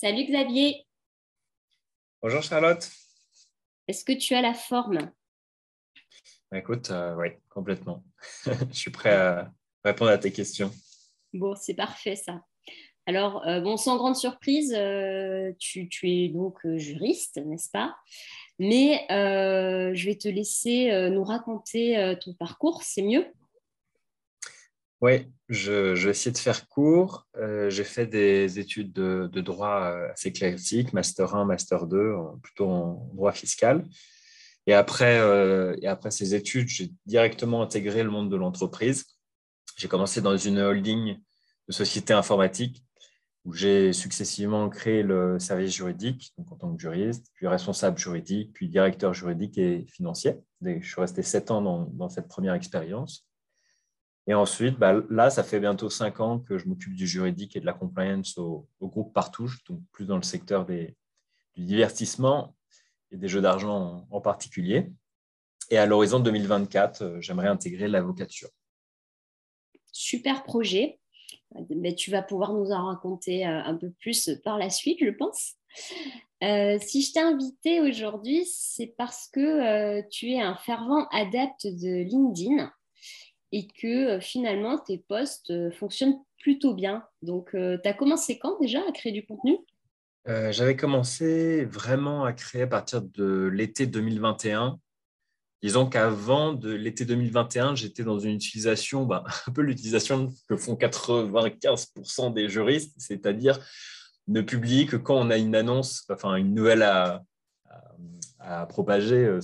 Salut Xavier. Bonjour Charlotte. Est-ce que tu as la forme? Écoute, euh, oui, complètement. Je suis prêt à répondre à tes questions. Bon, c'est parfait ça. Alors, euh, bon, sans grande surprise, euh, tu, es donc juriste, n'est-ce pas? Mais je vais te laisser nous raconter ton parcours, c'est mieux? Oui, je, vais essayer de faire court. Euh, j'ai fait des études de, droit euh, assez classiques, Master 1, Master 2, plutôt en droit fiscal. Et après, euh, et après ces études, j'ai directement intégré le monde de l'entreprise. J'ai commencé dans une holding de société informatique où j'ai successivement créé le service juridique, donc en tant que juriste, puis responsable juridique, puis directeur juridique et financier. Je suis resté sept ans dans, dans cette première expérience. Et ensuite, bah, là, ça fait bientôt cinq ans que je m'occupe du juridique et de la compliance au, groupe Partouche, donc plus dans le secteur des, du divertissement et des jeux d'argent en, particulier. Et à l'horizon 2024, euh, j'aimerais intégrer l'avocature. Super projet. Mais tu vas pouvoir nous en raconter euh, un peu plus par la suite, je pense. Euh, si je t'ai invité aujourd'hui, c'est parce que tu es un fervent adepte de LinkedIn et que euh, finalement tes posts euh, fonctionnent plutôt bien. Donc, euh, tu as commencé quand déjà à créer du contenu? J'avais commencé vraiment à créer à partir de l'été 2021. Disons qu'avant de l'été 2021, j'étais dans une utilisation, bah, un peu l'utilisation que font 95% des juristes, c'est-à-dire ne publier que quand on a une annonce, enfin une nouvelle à, à, propager,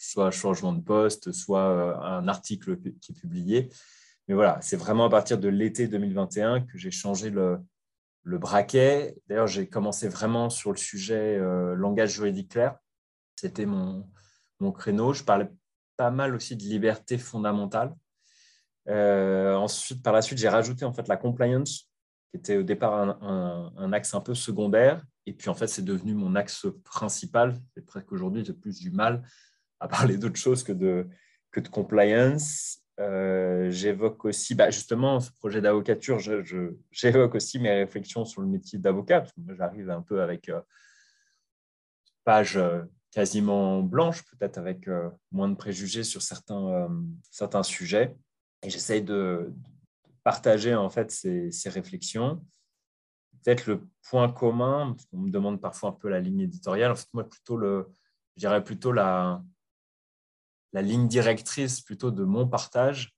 soit changement de poste, soit euh, un article qui est publié. Mais voilà, c'est vraiment à partir de l'été 2021 que j'ai changé le, le braquet. D'ailleurs, j'ai commencé vraiment sur le sujet euh, langage juridique clair. C'était mon, mon créneau. Je parlais pas mal aussi de liberté fondamentale. Euh, ensuite, par la suite, j'ai rajouté en fait la compliance, qui était au départ un, un, axe un peu secondaire. Et puis, en fait, c'est devenu mon axe principal. C'est presque qu'aujourd'hui, j'ai plus du mal à parler d'autre chose que de, que de compliance. Euh, j'évoque aussi, bah, justement, ce projet d'avocature, j'évoque aussi mes réflexions sur le métier d'avocat, parce que moi, j'arrive un peu avec euh, page euh, quasiment blanche, peut-être avec moins de préjugés sur certains, certains sujets. Et j'essaye de, partager en fait ces, ces réflexions. Peut-être le point commun, parce qu'on me demande parfois un peu la ligne éditoriale, en fait, moi, plutôt le, je plutôt la, la ligne directrice plutôt de mon partage,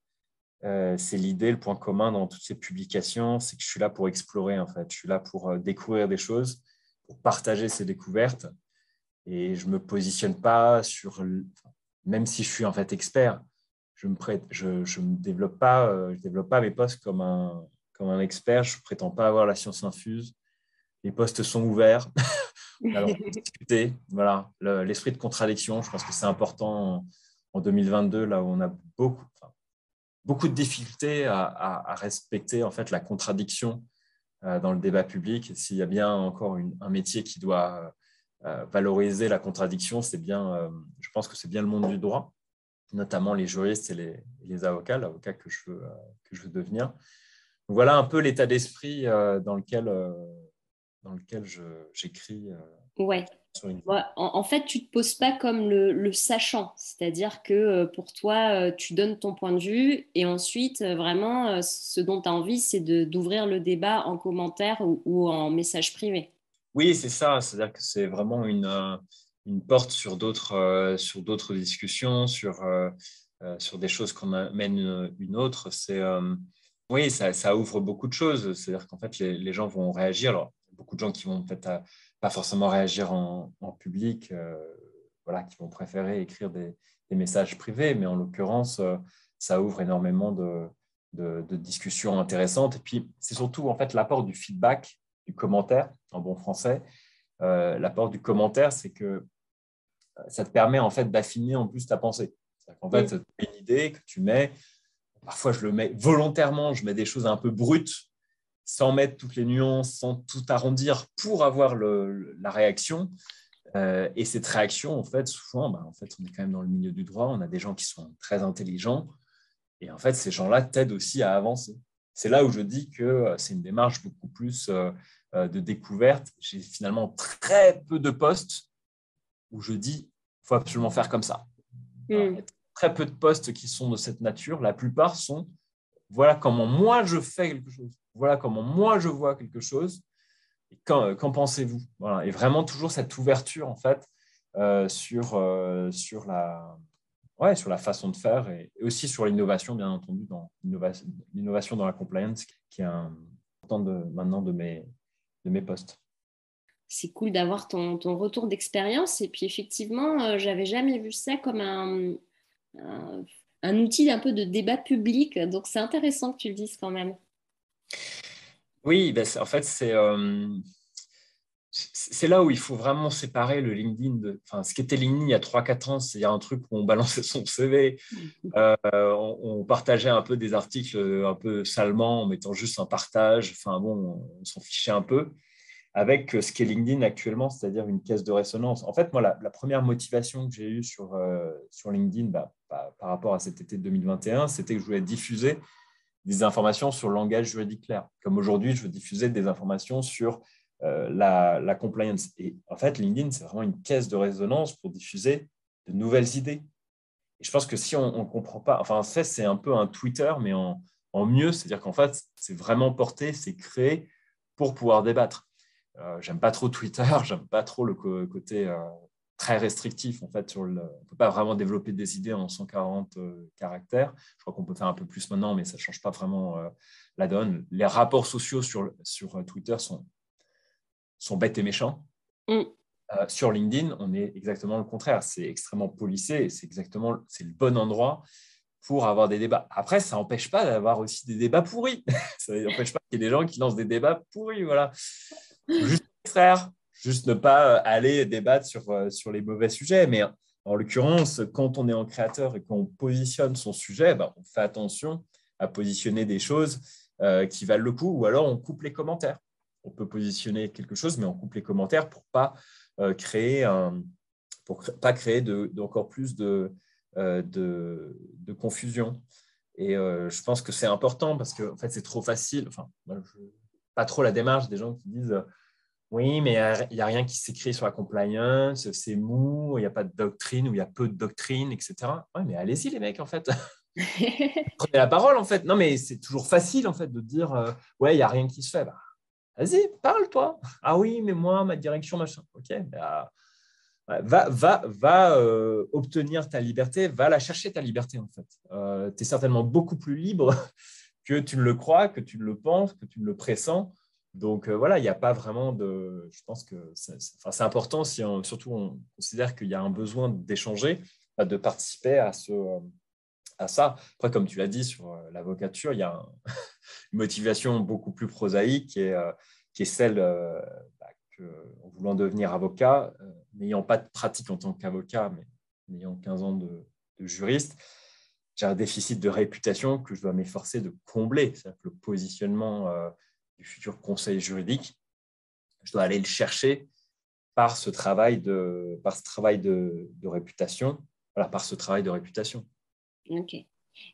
euh, c'est l'idée, le point commun dans toutes ces publications, c'est que je suis là pour explorer en fait. Je suis là pour euh, découvrir des choses, pour partager ces découvertes. Et je me positionne pas sur, même si je suis en fait expert, je me me développe pas, euh, je développe pas mes postes comme un comme un expert. Je prétends pas avoir la science infuse. Les postes sont ouverts. Alors, discuter, voilà, l'esprit de contradiction. Je pense que c'est important en 2022, là où on a beaucoup, beaucoup de difficultés à, respecter en fait la contradiction euh, dans le débat public. S'il y a bien encore un métier qui doit euh, valoriser la contradiction, c'est bien, euh, je pense que c'est bien le monde du droit, notamment les juristes et les, avocats, l'avocat que je veux que je veux devenir. voilà un peu l'état d'esprit dans lequel dans lequel j'écris. ouais en, fait, tu ne te poses pas comme le, sachant, c'est-à-dire que euh, pour toi, euh, tu donnes ton point de vue et ensuite, euh, vraiment, ce dont tu as envie, c'est d'ouvrir le débat en commentaire ou, en message privé. Oui, c'est ça, c'est-à-dire que c'est vraiment une, une porte sur d'autres sur discussions, sur, sur des choses qu'on amène une, une autre. C'est oui, ça, ça, ouvre beaucoup de choses. C'est-à-dire qu'en fait, les, les, gens vont réagir. Alors, beaucoup de gens qui vont peut-être pas forcément réagir en, public, euh, voilà, qui vont préférer écrire des, messages privés, mais en l'occurrence, euh, ça ouvre énormément de, de, discussions intéressantes. Et puis, c'est surtout en fait l'apport du feedback, du commentaire, en bon français. Euh, l'apport du commentaire, c'est que ça te permet en fait d'affiner en plus ta pensée. En fait, tu as une idée que tu mets, parfois je le mets volontairement, je mets des choses un peu brutes sans mettre toutes les nuances, sans tout arrondir pour avoir la réaction. Euh, et cette réaction, en fait, souvent, bah, en fait, on est quand même dans le milieu du droit, on a des gens qui sont très intelligents, et en fait, ces gens-là t'aident aussi à avancer. c'est là où je dis que c'est une démarche beaucoup plus de découverte. J'ai finalement très peu de postes où je dis il faut absolument faire comme ça. Hmm. Très peu de postes qui sont de cette nature. La plupart sont voilà comment moi je fais quelque chose. Voilà comment moi je vois quelque chose. Qu'en pensez-vous? Voilà. Et vraiment toujours cette ouverture en fait euh, sur, euh, sur, la, ouais, sur la façon de faire et, aussi sur l'innovation, bien entendu, dans l'innovation dans la compliance, qui est un de, maintenant de mes, de mes postes. C'est cool d'avoir ton, ton, retour d'expérience. Et puis effectivement, euh, j'avais jamais vu ça comme un, un, outil un peu de débat public. Donc c'est intéressant que tu le dises quand même. Oui, ben en fait, c'est c'est là où il faut vraiment séparer le LinkedIn de. Enfin, ce qui était LinkedIn il y a 3-4 ans, c'est un truc où on balançait son CV, euh, on, partageait un peu des articles euh, un peu salement en mettant juste un partage. Enfin, bon, on, s'en fichait un peu. Avec euh, ce qu'est LinkedIn actuellement, c'est-à-dire une caisse de résonance. En fait, moi, la, première motivation que j'ai eue sur, sur LinkedIn bah, par, par rapport à cet été 2021, c'était que je voulais diffuser des informations sur le langage juridique clair. Comme aujourd'hui, je veux diffuser des informations sur euh, la, compliance. Et en fait, LinkedIn, c'est vraiment une caisse de résonance pour diffuser de nouvelles idées. Et je pense que si on ne comprend pas, enfin, en c'est un peu un Twitter, mais en, mieux, c'est-à-dire qu'en fait, c'est vraiment porté, c'est créé pour pouvoir débattre. Euh, j'aime pas trop Twitter, j'aime pas trop le côté euh, très restrictif. En fait, sur le, on ne peut pas vraiment développer des idées en 140 caractères. Je crois qu'on peut faire un peu plus maintenant, mais ça ne change pas vraiment la donne. Les rapports sociaux sur, sur Twitter sont sont bêtes et méchants. Mm. Euh, sur LinkedIn, on est exactement le contraire. C'est extrêmement policé c'est exactement c'est le bon endroit pour avoir des débats. Après, ça n'empêche pas d'avoir aussi des débats pourris. ça n'empêche pas qu'il y ait des gens qui lancent des débats pourris. Voilà. Juste extraire, juste ne pas euh, aller débattre sur, euh, sur les mauvais sujets. Mais en l'occurrence, quand on est en créateur et qu'on positionne son sujet, ben, on fait attention à positionner des choses qui valent le coup ou alors on coupe les commentaires on peut positionner quelque chose, mais on coupe les commentaires pour pas euh, créer un, pas créer encore plus de, euh, de, confusion. Et euh, je pense que c'est important parce que en fait, c'est trop facile. Enfin, pas trop la démarche des gens qui disent oui, mais il n'y a rien qui s'écrit sur la compliance, c'est mou, il n'y a pas de doctrine ou il y a peu de doctrine, etc. Oui, mais allez-y les mecs, en fait. Prenez la parole, en fait. Non, mais c'est toujours facile, en fait, de dire ouais, il n'y a rien qui se fait. Bah, Vas-y, parle toi. Ah oui, mais moi, ma direction, machin. Ok, bah, va, va, va euh, obtenir ta liberté, va la chercher ta liberté en fait. Euh, tu es certainement beaucoup plus libre que tu ne le crois, que tu ne le penses, que tu ne le pressens. Donc euh, voilà, il n'y a pas vraiment de. Je pense que c'est important si surtout on considère qu'il y a un besoin d'échanger, bah, de participer à ce, à ça. Après, comme tu l'as dit sur euh, l'avocature, il y a une motivation beaucoup plus prosaïque euh, qui est celle euh, bah, que, en voulant devenir avocat, n'ayant pas de pratique en tant qu'avocat, mais ayant 15 ans de, juriste, j'ai un déficit de réputation que je dois m'efforcer de combler. C'est-à-dire que le positionnement du futur conseil juridique, je dois aller le chercher par ce travail de, par ce travail de, de réputation, voilà, par ce travail de réputation. Ok.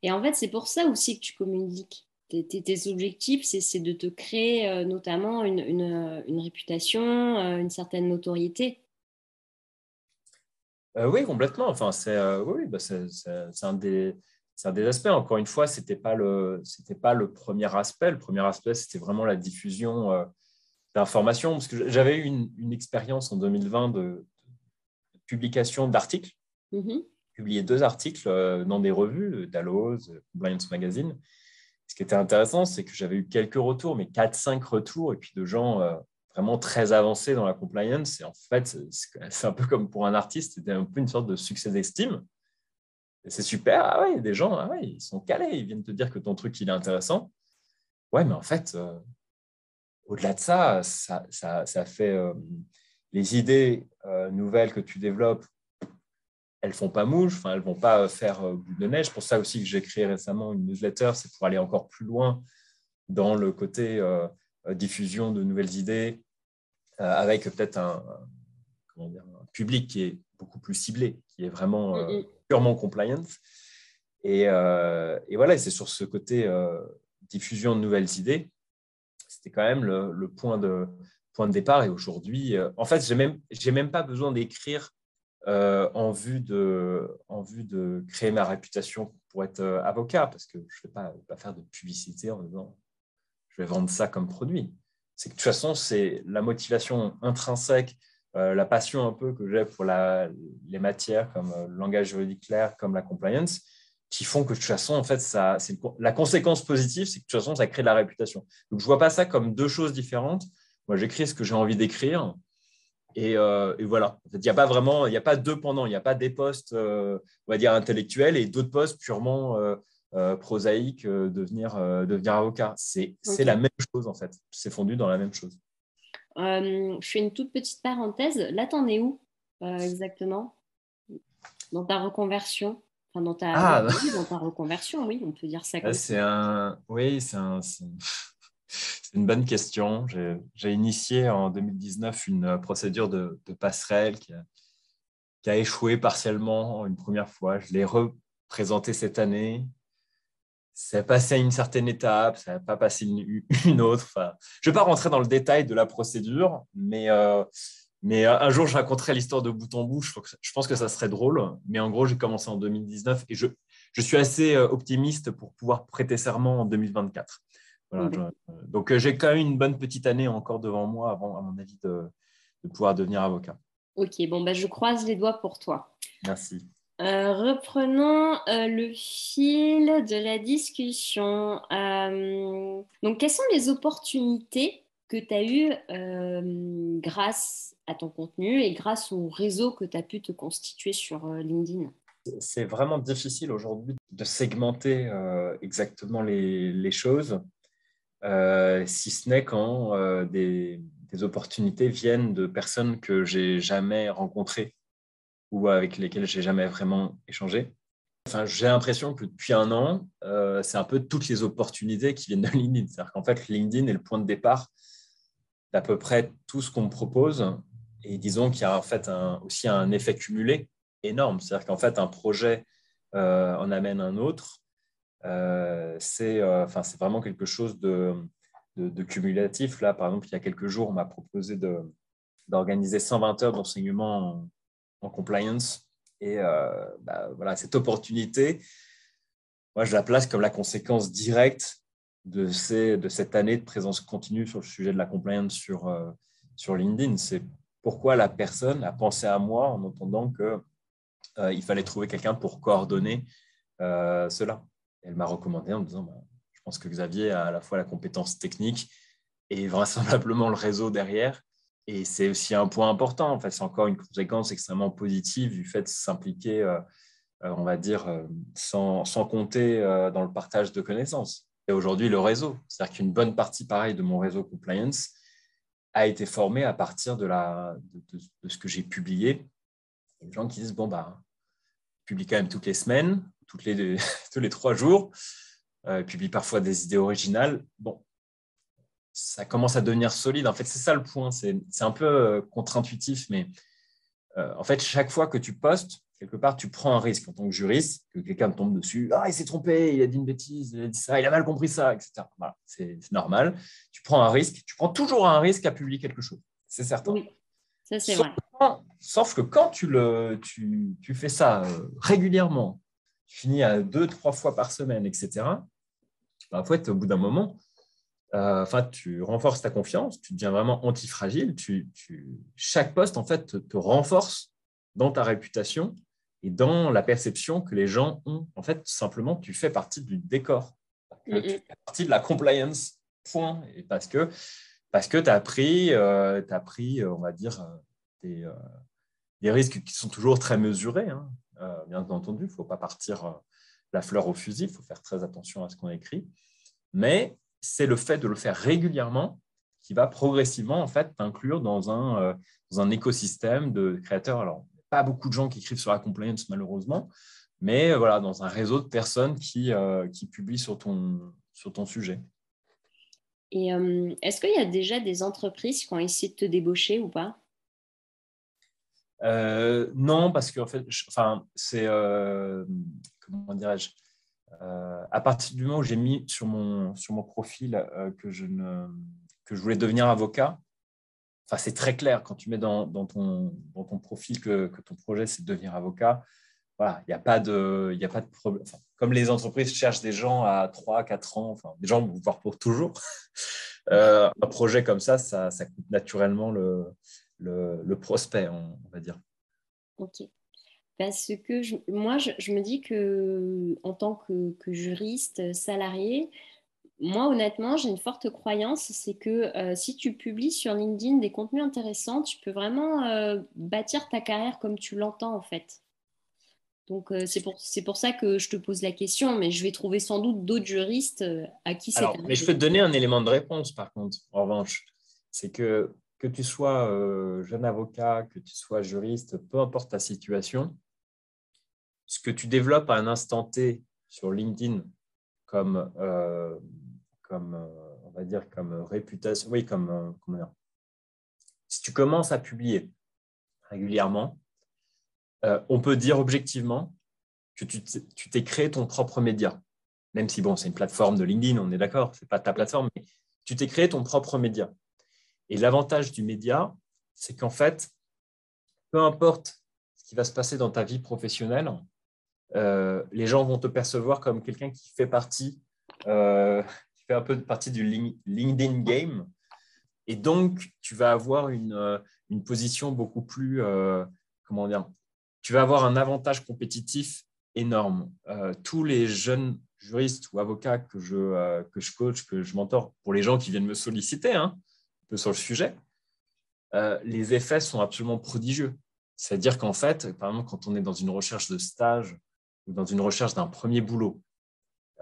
Et en fait, c'est pour ça aussi que tu communiques. Tes, objectifs, c'est de te créer euh, notamment une, une, réputation, euh, une certaine notoriété. Euh, oui, complètement. Enfin, c'est oui, bah, un des un des aspects. Encore une fois, c'était pas le c'était pas le premier aspect. Le premier aspect, c'était vraiment la diffusion d'informations. Parce que j'avais eu une, une, expérience en 2020 de, publication d'articles. Mm-hmm publié deux articles euh, dans des revues, Dalloz, Compliance Magazine. Ce qui était intéressant, c'est que j'avais eu quelques retours, mais 4-5 retours, et puis de gens euh, vraiment très avancés dans la compliance. Et en fait, c'est un peu comme pour un artiste, c'était un peu une sorte de succès d'estime. C'est super, ah ouais, des gens, ah ouais, ils sont calés, ils viennent te dire que ton truc, il est intéressant. Ouais, mais en fait, euh, au-delà de ça, ça, ça, fait les idées nouvelles que tu développes elles font pas mouche, enfin, elles vont pas faire euh, boule de neige. Pour ça aussi que j'ai créé récemment une newsletter, c'est pour aller encore plus loin dans le côté euh, euh, diffusion de nouvelles idées, avec peut-être un, public qui est beaucoup plus ciblé, qui est vraiment purement compliant. Et, et voilà, c'est sur ce côté diffusion de nouvelles idées, c'était quand même le, point, de, point de départ. Et aujourd'hui, en fait, je n'ai même, même pas besoin d'écrire en, vue de, en vue de créer ma réputation pour être avocat, parce que je ne vais pas, pas faire de publicité en disant je vais vendre ça comme produit. C'est que de toute façon, c'est la motivation intrinsèque euh, la passion un peu que j'ai pour les matières comme euh, le langage juridique clair, comme la compliance, qui font que de toute façon, en fait, ça, la conséquence positive, c'est que de toute façon, ça crée de la réputation. Donc, je ne vois pas ça comme deux choses différentes. Moi, j'écris ce que j'ai envie d'écrire. Et, euh, voilà. il n'y a pas vraiment, il n'y a pas deux pendant. Il n'y a pas des postes, on va dire, intellectuels et d'autres postes purement prosaïques, devenir, devenir avocat. C'est la même chose, en fait. C'est fondu dans la même chose. Euh, je fais une toute petite parenthèse. Là, t'en es où euh, exactement? Dans ta reconversion? Enfin, dans, ta... Ah, dans ta reconversion, oui, on peut dire ça comme c'est Un... Oui, c'est un... une bonne question. J'ai initié en 2019 une procédure de, passerelle qui a... qui a, échoué partiellement une première fois. Je l'ai représentée cette année ça a passé à une certaine étape, ça n'a pas passé une, autre. Enfin, je ne vais pas rentrer dans le détail de la procédure, mais, euh, mais un jour, je raconterai l'histoire de bout en bout. Je, pense que ça serait drôle. Mais en gros, j'ai commencé en 2019 et je, je, suis assez euh, optimiste pour pouvoir prêter serment en 2024. donc, euh, j'ai quand même une bonne petite année encore devant moi avant, à mon avis, de, de pouvoir devenir avocat. Ok, bon, bah, je croise les doigts pour toi. Merci. Euh, reprenons euh, le fil de la discussion. Euh, donc, quelles sont les opportunités que tu as eues grâce à ton contenu et grâce au réseau que tu as pu te constituer sur LinkedIn? C'est vraiment difficile aujourd'hui de segmenter exactement les, choses, si ce n'est quand des, des opportunités viennent de personnes que j'ai jamais rencontrées ou avec lesquels j'ai jamais vraiment échangé. Enfin, j'ai l'impression que depuis un an, euh, c'est un peu toutes les opportunités qui viennent de LinkedIn. C'est-à-dire qu'en fait, LinkedIn est le point de départ d'à peu près tout ce qu'on me propose. Et disons qu'il y a en fait aussi un effet cumulé énorme. C'est-à-dire qu'en fait, un projet euh, en amène un autre. Euh, c'est enfin, vraiment quelque chose de, cumulatif. Là, par exemple, il y a quelques jours, on m'a proposé d'organiser 120 heures d'enseignement en compliance. Et euh, bah, voilà, cette opportunité, moi, je la place comme la conséquence directe de, cette année de présence continue sur le sujet de la compliance sur, euh, LinkedIn. C'est pourquoi la personne a pensé à moi en entendant qu'il euh, fallait trouver quelqu'un pour coordonner cela. Elle m'a recommandé en me disant, bah, je pense que Xavier a à la fois la compétence technique et vraisemblablement le réseau derrière. Et c'est aussi un point important. C'est encore une conséquence extrêmement positive du fait de s'impliquer, euh, euh, on va dire, euh, sans, compter dans le partage de connaissances. Et aujourd'hui, le réseau. C'est-à-dire qu'une bonne partie, pareil, de mon réseau compliance a été formée à partir de, ce que j'ai publié. Il gens qui disent, bon, bah, publie quand même toutes les semaines, toutes les, tous les trois jours, publie parfois des idées originales. Bon, ça commence à devenir solide. En fait, c'est ça le point. C'est un peu euh, contre-intuitif, mais euh, en fait, chaque fois que tu postes, quelque part, tu prends un risque en tant que juriste, que quelqu'un tombe dessus. Ah, il s'est trompé, il a dit une bêtise, il a dit ça, il a mal compris ça, etc. Voilà, c'est normal. Tu prends un risque. Tu prends toujours un risque à publier quelque chose. C'est certain. Oui, ça c'est vrai. sauf que quand tu, le, tu, tu fais ça euh, régulièrement, tu finis à deux, trois fois par semaine, etc., bah, en fait, au bout d'un moment, euh, enfin, tu renforces ta confiance, tu deviens vraiment antifragile. Tu, chaque poste, en fait, te, renforce dans ta réputation et dans la perception que les gens ont. En fait, simplement, tu fais partie du décor. Tu fais partie de la compliance, point. Et parce que, parce que tu as pris, euh, as pris, on va dire, des, euh, des, risques qui sont toujours très mesurés. Hein. bien entendu, il ne faut pas partir la fleur au fusil, il faut faire très attention à ce qu'on écrit. Mais c'est le fait de le faire régulièrement qui va progressivement en fait t'inclure dans un, euh, dans un écosystème de créateurs. Alors, pas beaucoup de gens qui écrivent sur la compliance malheureusement, mais euh, voilà, dans un réseau de personnes qui, euh, qui publient sur ton, sur ton sujet. Et est-ce qu'il y a déjà des entreprises qui ont essayé de te débaucher ou pas? Non, parce qu'en fait, enfin, c'est comment dirais-je? À partir du moment où j'ai mis sur mon, sur mon profil que, je ne, que je voulais devenir avocat, enfin, c'est très clair quand tu mets dans, ton, dans ton profil que, que ton projet, c'est de devenir avocat. Voilà, il n'y a pas de, de problème. comme les entreprises cherchent des gens à 3, 4 ans, enfin, des gens, voire pour toujours, un projet comme ça, ça, ça coûte naturellement le, le, le prospect, on, va dire. Ok. Parce que moi, je, me dis que en tant que, juriste salarié, moi, honnêtement, j'ai une forte croyance, c'est que euh, si tu publies sur LinkedIn des contenus intéressants, tu peux vraiment euh, bâtir ta carrière comme tu l'entends, en fait. Donc, euh, c'est pour, pour, ça que je te pose la question, mais je vais trouver sans doute d'autres juristes à qui c'est Mais je peux te donner un élément de réponse, par contre, en revanche. C'est que que tu sois euh, jeune avocat, que tu sois juriste, peu importe ta situation, ce que tu développes à un instant T sur LinkedIn comme, euh, comme euh, on va dire, comme réputation, oui, comme, dire, si tu commences à publier régulièrement, on peut dire objectivement que tu t'es créé ton propre média. Même si, bon, c'est une plateforme de LinkedIn, on est d'accord, ce n'est pas ta plateforme, mais tu t'es créé ton propre média. Et l'avantage du média, c'est qu'en fait, peu importe ce qui va se passer dans ta vie professionnelle, euh, les gens vont te percevoir comme quelqu'un qui fait partie, euh, qui fait un peu partie du LinkedIn game. Et donc, tu vas avoir une, euh, une position beaucoup plus, comment dire, tu vas avoir un avantage compétitif énorme. tous les jeunes juristes ou avocats que je, que je coach, que je mentor, pour les gens qui viennent me solliciter, hein, peu sur le sujet, les effets sont absolument prodigieux. C'est-à-dire qu'en fait, par exemple, quand on est dans une recherche de stage dans une recherche d'un premier boulot,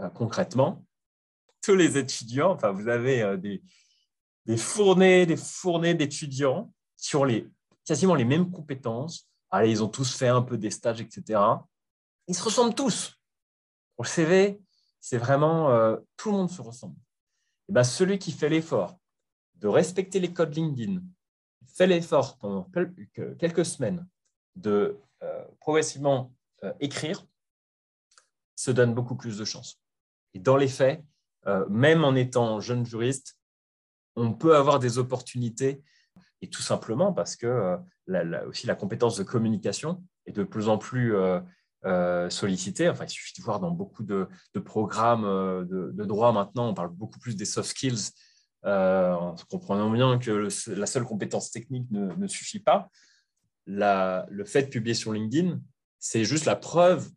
euh, concrètement, tous les étudiants, enfin, vous avez euh, des, fournées, des fournées d'étudiants sur les, quasiment les mêmes compétences. Allez, ils ont tous fait un peu des stages, etc. Ils se ressemblent tous. Au CV, c'est vraiment tout le monde se ressemble. Et ben, celui qui fait l'effort de respecter les codes LinkedIn, fait l'effort pendant quelques semaines de euh, progressivement euh, écrire, se donne beaucoup plus de chances. Et dans les faits, euh, même en étant jeune juriste, on peut avoir des opportunités, et tout simplement parce que aussi la compétence de communication est de plus en plus sollicitée. Enfin, il suffit de voir dans beaucoup de, programmes de, droit maintenant, on parle beaucoup plus des soft skills euh, en comprenant bien que la seule compétence technique ne, suffit pas. le fait de publier sur LinkedIn, c'est juste la preuve,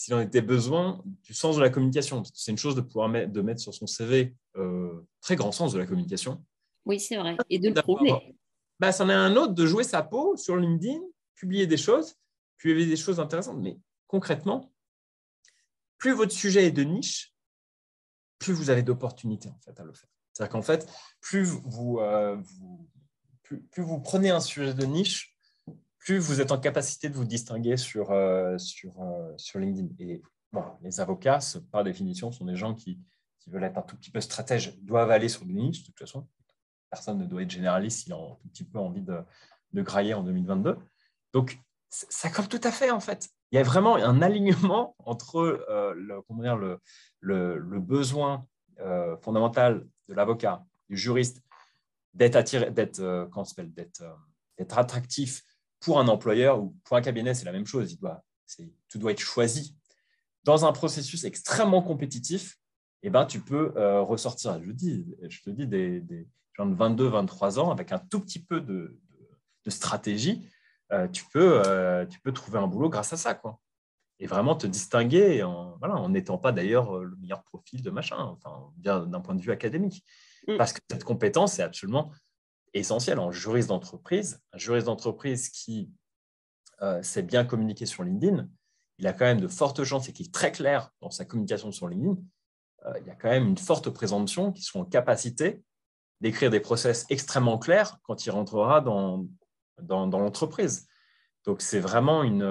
s'il en était besoin, du sens de la communication. C'est une chose de pouvoir mettre, de mettre sur son CV euh, très grand sens de la communication. Oui, c'est vrai. Et de le prouver. Bah, c'en est un autre de jouer sa peau sur LinkedIn, publier des choses, publier des choses intéressantes. Mais concrètement, plus votre sujet est de niche, plus vous avez d'opportunités en fait à le faire. C'est-à-dire qu'en fait, plus vous, euh, plus, vous, prenez un sujet de niche, plus vous êtes en capacité de vous distinguer sur, euh, euh, sur LinkedIn. Et bon, les avocats, par définition, sont des gens qui, qui, veulent être un tout petit peu stratèges, doivent aller sur niches, de toute façon. Personne ne doit être généraliste s'il a un tout petit peu envie de, de grailler en 2022. Donc, ça colle tout à fait, en fait. Il y a vraiment un alignement entre le, comment dire, le, le, le besoin fondamental de l'avocat, du juriste, d'être attiré, d'être, euh, euh, d'être attractif pour un employeur ou pour un cabinet, c'est la même chose. Il doit, tout doit être choisi. Dans un processus extrêmement compétitif, eh ben, tu peux euh, ressortir, je, dis, je te dis, des, des, gens de 22, 23 ans, avec un tout petit peu de, de, stratégie, tu, peux, tu peux trouver un boulot grâce à ça. Quoi et vraiment te distinguer en voilà, en n'étant pas d'ailleurs euh, le meilleur profil de machin, enfin, d'un point de vue académique. Mm. Parce que cette compétence est absolument essentielle en juriste d'entreprise. Un juriste d'entreprise qui euh, sait bien communiquer sur LinkedIn, il a quand même de fortes chances et qui est très clair dans sa communication sur LinkedIn. Euh, il y a quand même une forte présomption qu'ils sont en capacité d'écrire des process extrêmement clairs quand il rentrera dans, dans, l'entreprise. Donc, c'est vraiment une,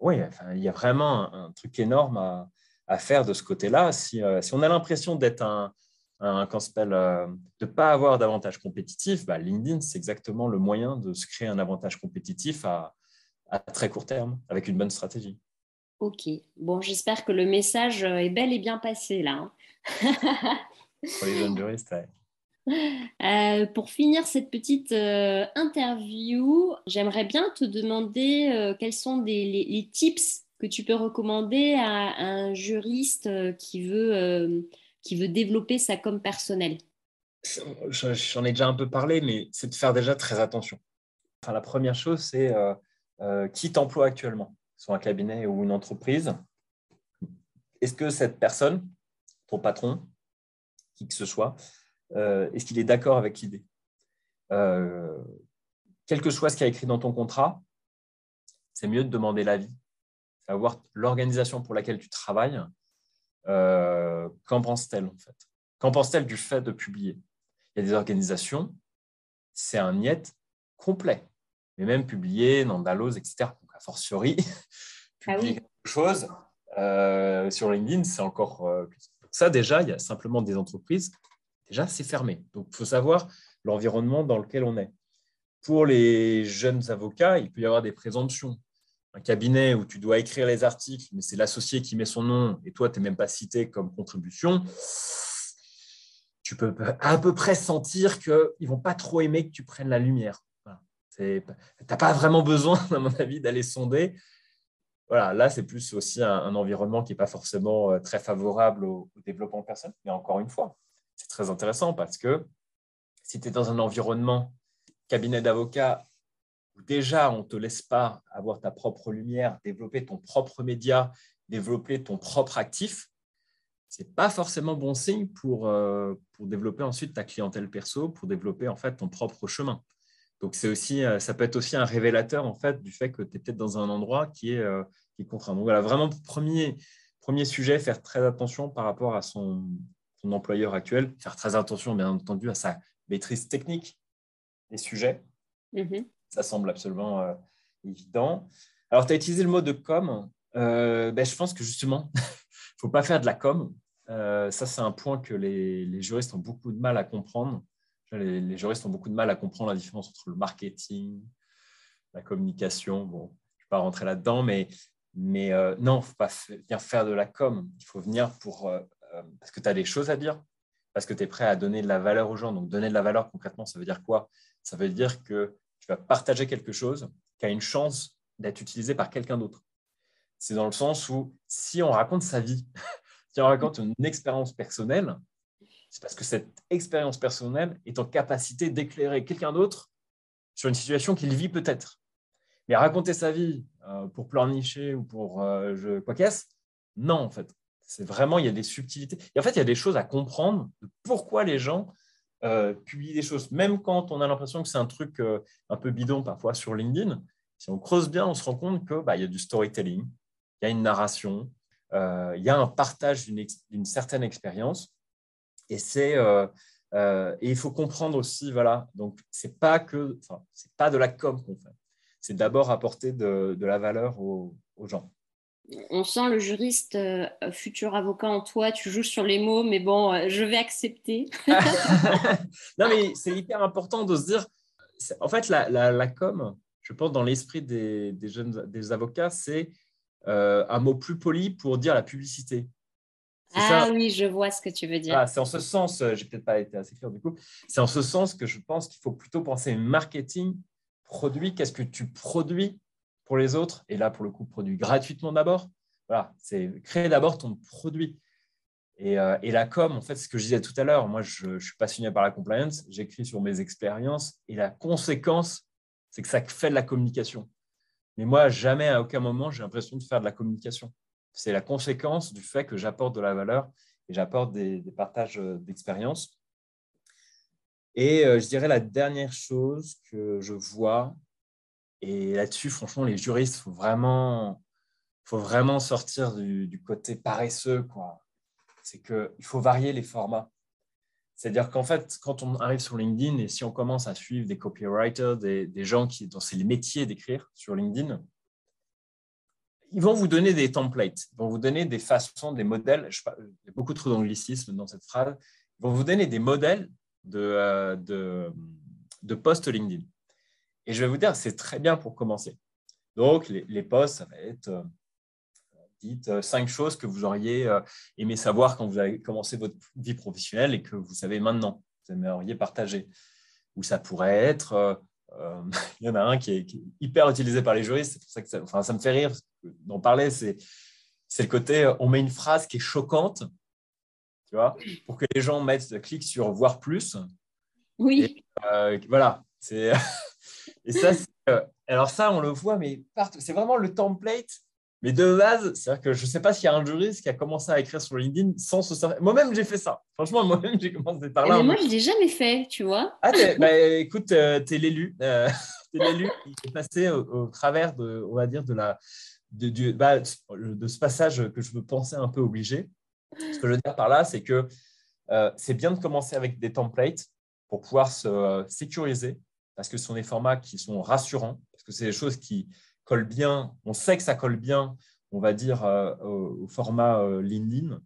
oui, il y a vraiment un, truc énorme à, faire de ce côté-là. Si, euh, on a l'impression d'être un, un euh, de ne pas avoir d'avantage compétitif, bah, LinkedIn, c'est exactement le moyen de se créer un avantage compétitif à, très court terme, avec une bonne stratégie. Ok. Bon, j'espère que le message est bel et bien passé là. Hein. Pour les jeunes juristes, euh, pour finir cette petite euh, interview, j'aimerais bien te demander euh, quels sont les, tips que tu peux recommander à un juriste qui veut, qui veut développer sa com personnelle. J'en ai déjà un peu parlé, mais c'est de faire déjà très attention. Enfin, la première chose, c'est qui t'emploie actuellement, soit un cabinet ou une entreprise. Est-ce que cette personne, ton patron, qui que ce soit, euh, est-ce qu'il est d'accord avec l'idée? Euh, Quel que soit ce qui est écrit dans ton contrat, c'est mieux de demander l'avis, savoir l'organisation pour laquelle tu travailles, euh, qu'en pense-t-elle en fait? Qu'en pense-t-elle du fait de publier? Il y a des organisations, c'est un niet complet, mais même publier dans Dalloz, etc. Donc, a fortiori, ah publier quelque chose sur LinkedIn, c'est encore ça déjà. Il y a simplement des entreprises déjà, c'est fermé. Donc, il faut savoir l'environnement dans lequel on est. Pour les jeunes avocats, il peut y avoir des présomptions. Un cabinet où tu dois écrire les articles, mais c'est l'associé qui met son nom et toi, tu n'es même pas cité comme contribution, tu peux à peu près sentir qu'ils ne vont pas trop aimer que tu prennes la lumière. Tu n'as pas vraiment besoin, à mon avis, d'aller sonder. Voilà, là, c'est plus aussi un, environnement qui n'est pas forcément euh, très favorable au, au développement personnel. Mais encore une fois, c'est très intéressant parce que si tu es dans un environnement cabinet d'avocat déjà on ne te laisse pas avoir ta propre lumière, développer ton propre média, développer ton propre actif, ce n'est pas forcément bon signe pour, euh, pour développer ensuite ta clientèle perso, pour développer en fait ton propre chemin. Donc c'est aussi, euh, ça peut être aussi un révélateur en fait du fait que tu es peut-être dans un endroit qui est, euh, qui est contraint. Donc voilà, vraiment premier, premier sujet, faire très attention par rapport à son, son employeur actuel, faire très attention, bien entendu, à sa maîtrise technique des sujets. Mm-hmm. Ça semble absolument euh, évident. Alors, tu as utilisé le mot de com. Euh, ben, je pense que justement, il ne faut pas faire de la com. Euh, ça, c'est un point que les, juristes ont beaucoup de mal à comprendre. Les, juristes ont beaucoup de mal à comprendre la différence entre le marketing, la communication. Bon, je ne vais pas rentrer là-dedans, mais, mais non, il ne faut pas venir faire de la com. Il faut venir pour parce que tu as des choses à dire, parce que tu es prêt à donner de la valeur aux gens. Donc, donner de la valeur, concrètement, ça veut dire quoi? Ça veut dire que tu vas partager quelque chose qui a une chance d'être utilisé par quelqu'un d'autre. C'est dans le sens où si on raconte sa vie, si on raconte une expérience personnelle, c'est parce que cette expérience personnelle est en capacité d'éclairer quelqu'un d'autre sur une situation qu'il vit peut-être. Mais raconter sa vie euh, pour pleurnicher ou pour euh, quoi qu'est-ce, non, en fait. C'est vraiment, il y a des subtilités. Et en fait, il y a des choses à comprendre de pourquoi les gens euh, publient des choses. Même quand on a l'impression que c'est un truc euh, un peu bidon parfois sur LinkedIn, si on creuse bien, on se rend compte qu'il bah, y a du storytelling, il y a une narration, euh, il y a un partage d'une certaine expérience. Et c'est il faut comprendre aussi, voilà, donc c'est pas que, c'est pas de la com qu'on fait. C'est d'abord apporter de, de, la valeur aux gens on sent le juriste euh, futur avocat en toi, tu joues sur les mots, mais bon, euh, je vais accepter. non, mais c'est hyper important de se dire, en fait, la, com, je pense, dans l'esprit des, jeunes des avocats, c'est euh, un mot plus poli pour dire la publicité. Ah oui, je vois ce que tu veux dire. Ah, c'est en ce sens, j'ai peut-être pas été assez clair du coup, c'est en ce sens que je pense qu'il faut plutôt penser marketing, produit, qu'est-ce que tu produis pour les autres, et là, pour le coup, produit gratuitement d'abord. Voilà, c'est créer d'abord ton produit. Et, euh, et, la com, en fait, ce que je disais tout à l'heure, moi, je, suis passionné par la compliance, j'écris sur mes expériences, et la conséquence, c'est que ça fait de la communication. Mais moi, jamais, à aucun moment, j'ai l'impression de faire de la communication. C'est la conséquence du fait que j'apporte de la valeur et j'apporte des, partages euh, d'expériences. Et euh, je dirais la dernière chose que je vois, et là-dessus, franchement, les juristes, il faut vraiment, faut vraiment sortir du, côté paresseux. C'est qu'il faut varier les formats. C'est-à-dire qu'en fait, quand on arrive sur LinkedIn et si on commence à suivre des copywriters, des, gens qui, dont c'est le métier d'écrire sur LinkedIn, ils vont vous donner des templates, ils vont vous donner des façons, des modèles. Je, il y a beaucoup trop d'anglicisme dans cette phrase. Ils vont vous donner des modèles de, euh, de, de post LinkedIn. Et je vais vous dire, c'est très bien pour commencer. Donc, les, les posts, ça va être euh, dites cinq choses que vous auriez aimé savoir quand vous avez commencé votre vie professionnelle et que vous savez maintenant, vous aimeriez partager. Ou ça pourrait être, il y en a un qui est, hyper utilisé par les juristes, c'est pour ça que ça, enfin, ça me fait rire d'en parler, c'est, c'est le côté, on met une phrase qui est choquante, tu vois, pour que les gens mettent, cliquent sur voir plus. Oui. voilà, c'est... et ça, alors ça, on le voit, mais C'est vraiment le template. Mais de base, c'est-à-dire que je ne sais pas s'il y a un juriste qui a commencé à écrire sur LinkedIn sans se servir. Moi-même, j'ai fait ça. Franchement, moi-même, j'ai commencé par là. Mais moi, je ne l'ai jamais fait, tu vois. Ah, bah, écoute, euh, tu es l'élu. Euh, tu es l'élu qui est passé au, travers, de, on va dire, de, la, de, bah, de ce passage que je veux penser un peu obligé. Ce que je veux dire par là, c'est que euh, c'est bien de commencer avec des templates pour pouvoir se sécuriser parce que ce sont des formats qui sont rassurants, parce que c'est des choses qui collent bien, on sait que ça colle bien, on va dire, euh, au, format euh, LinkedIn.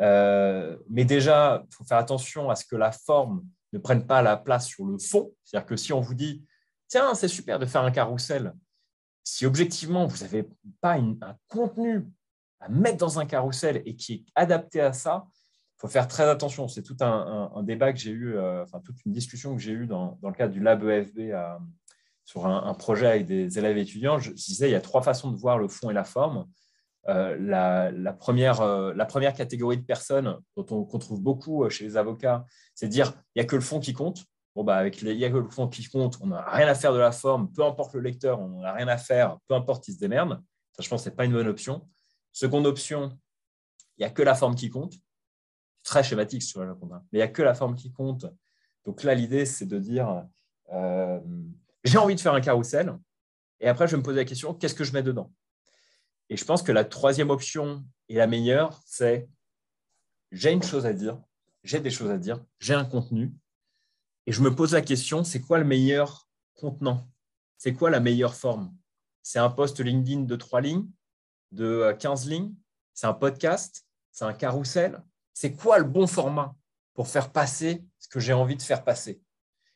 Euh, mais déjà, il faut faire attention à ce que la forme ne prenne pas la place sur le fond. C'est-à-dire que si on vous dit, tiens, c'est super de faire un carrousel, si objectivement, vous n'avez pas un contenu à mettre dans un carrousel et qui est adapté à ça, faut faire très attention. C'est tout un, débat que j'ai eu, euh, enfin toute une discussion que j'ai eue dans, le cadre du Lab EFB sur un, projet avec des élèves étudiants. Je, disais, il y a trois façons de voir le fond et la forme. Euh, la, première, euh, la première catégorie de personnes dont on, qu'on trouve beaucoup chez les avocats, c'est de dire il n'y a que le fond qui compte. Bon, bah, avec il n'y a que le fond qui compte, on n'a rien à faire de la forme, peu importe le lecteur, on n'a rien à faire, peu importe, il se démerde. Ça, je pense que ce n'est pas une bonne option. Seconde option, il n'y a que la forme qui compte très schématique sur la mais il n'y a que la forme qui compte. Donc là, l'idée, c'est de dire euh, j'ai envie de faire un carrousel, et après, je me poser la question qu'est-ce que je mets dedans? Et je pense que la troisième option et la meilleure, c'est j'ai une chose à dire, j'ai des choses à dire, j'ai un contenu, et je me pose la question c'est quoi le meilleur contenant? C'est quoi la meilleure forme? C'est un post LinkedIn de trois lignes, de 15 lignes? C'est un podcast? C'est un carrousel? C'est quoi le bon format pour faire passer ce que j'ai envie de faire passer?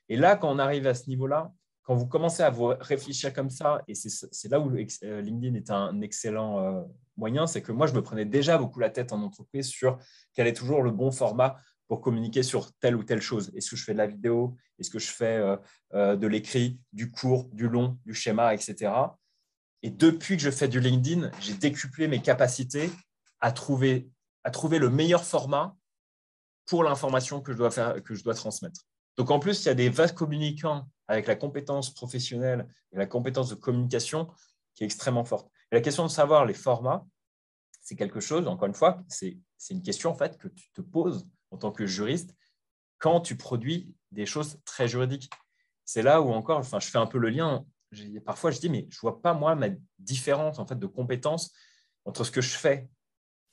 Et là, quand on arrive à ce niveau-là, quand vous commencez à vous réfléchir comme ça, et c'est là où euh, LinkedIn est un excellent euh, moyen, c'est que moi, je me prenais déjà beaucoup la tête en entreprise sur quel est toujours le bon format pour communiquer sur telle ou telle chose. Est-ce que je fais de la vidéo? Est-ce que je fais euh, de l'écrit, du court, du long, du schéma, etc. Et depuis que je fais du LinkedIn, j'ai décuplé mes capacités à trouver à trouver le meilleur format pour l'information que, je dois que je dois transmettre. Donc en plus, il y a des vastes communicants avec la compétence professionnelle et la compétence de communication qui est extrêmement forte. la question de savoir les formats, c'est quelque chose, encore une fois, c'est une question en fait que tu te poses en tant que juriste quand tu produis des choses très juridiques. C'est là où encore, enfin, je fais un peu le lien. Parfois, je dis, mais je vois pas moi ma différence en fait de compétences entre ce que je fais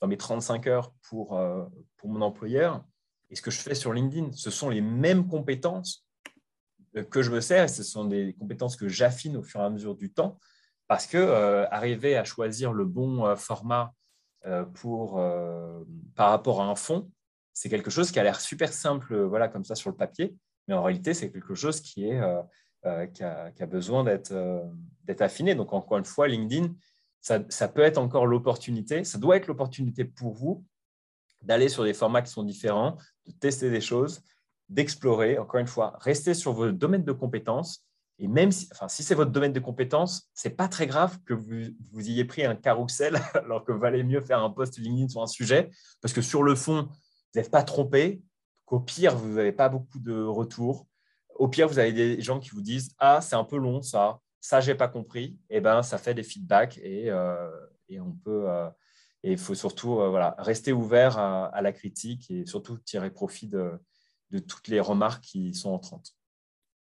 dans mes 35 heures pour, euh, pour mon employeur et ce que je fais sur LinkedIn. Ce sont les mêmes compétences euh, que je me sers ce sont des compétences que j'affine au fur et à mesure du temps parce que euh, arriver à choisir le bon format pour, par rapport à un fond, c'est quelque chose qui a l'air super simple voilà, comme ça sur le papier, mais en réalité, c'est quelque chose qui, est, qui, a, qui, a, besoin d'être affiné. Donc, encore une fois, LinkedIn, ça, peut être encore l'opportunité, ça doit être l'opportunité pour vous d'aller sur des formats qui sont différents, de tester des choses, d'explorer, encore une fois, rester sur vos domaines de compétences. Et même si, c'est votre domaine de compétences, ce n'est pas très grave que vous, vous ayez pris un carrousel alors que valait mieux faire un post LinkedIn sur un sujet, parce que sur le fond, vous n'êtes pas trompé, qu'au pire, vous n'avez pas beaucoup de retours. Au pire, vous avez des gens qui vous disent Ah, c'est un peu long ça, ça, j'ai pas compris, et eh ben, ça fait des feedbacks et, euh, et on peut. Euh, et il faut surtout euh, voilà, rester ouvert à, la critique et surtout tirer profit de, de toutes les remarques qui sont entrantes.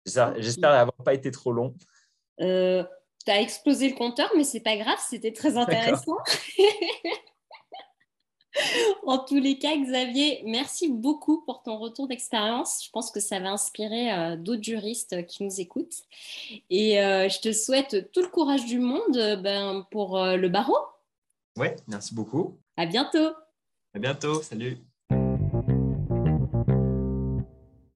J'espère n'avoir pas été trop long. tu as explosé le compteur, mais c'est pas grave, c'était très intéressant. en tous les cas, Xavier, merci beaucoup pour ton retour d'expérience. Je pense que ça va inspirer euh, d'autres juristes qui nous écoutent. Et euh, je te souhaite tout le courage du monde euh, ben, pour le barreau. Oui, merci beaucoup. À bientôt. À bientôt. Salut.